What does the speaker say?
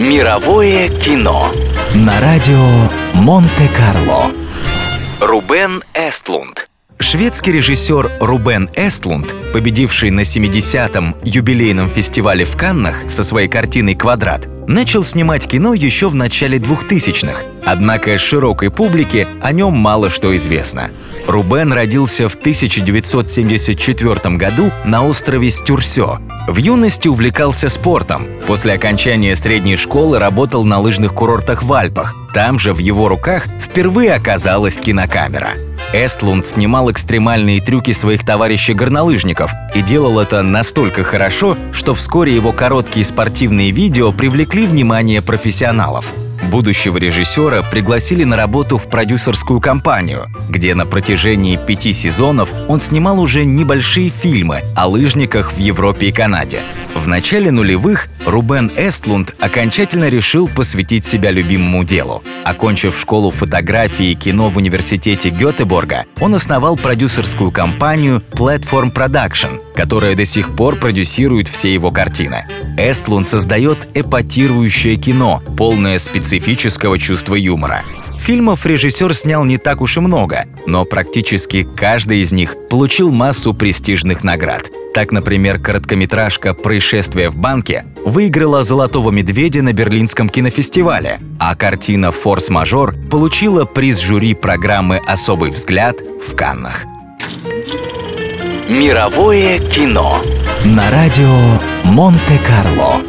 Мировое кино на радио Монте-Карло. Рубен Эстлунд. Шведский режиссер Рубен Эстлунд, победивший на 70-м юбилейном фестивале в Каннах со своей картиной «Квадрат», начал снимать кино еще в начале 2000-х, однако широкой публике о нем мало что известно. Рубен родился в 1974 году на острове Стюрсё. В юности увлекался спортом. После окончания средней школы работал на лыжных курортах в Альпах. Там же в его руках впервые оказалась кинокамера. Эстлунд снимал экстремальные трюки своих товарищей-горнолыжников и делал это настолько хорошо, что вскоре его короткие спортивные видео привлекли внимание профессионалов. Будущего режиссера пригласили на работу в продюсерскую компанию, где на протяжении пяти сезонов он снимал уже небольшие фильмы о лыжниках в Европе и Канаде. В начале нулевых Рубен Эстлунд окончательно решил посвятить себя любимому делу. Окончив школу фотографии и кино в университете Гетеборга, он основал продюсерскую компанию Platform Production, которая до сих пор продюсирует все его картины. Эстлунд создает эпатирующее кино, полное специфического чувства юмора. Фильмов режиссер снял не так уж и много, но практически каждый из них получил массу престижных наград. Так, например, короткометражка «Происшествие в банке» выиграла «Золотого медведя» на Берлинском кинофестивале, а картина «Форс-мажор» получила приз жюри программы «Особый взгляд» в Каннах. Мировое кино на радио Монте-Карло.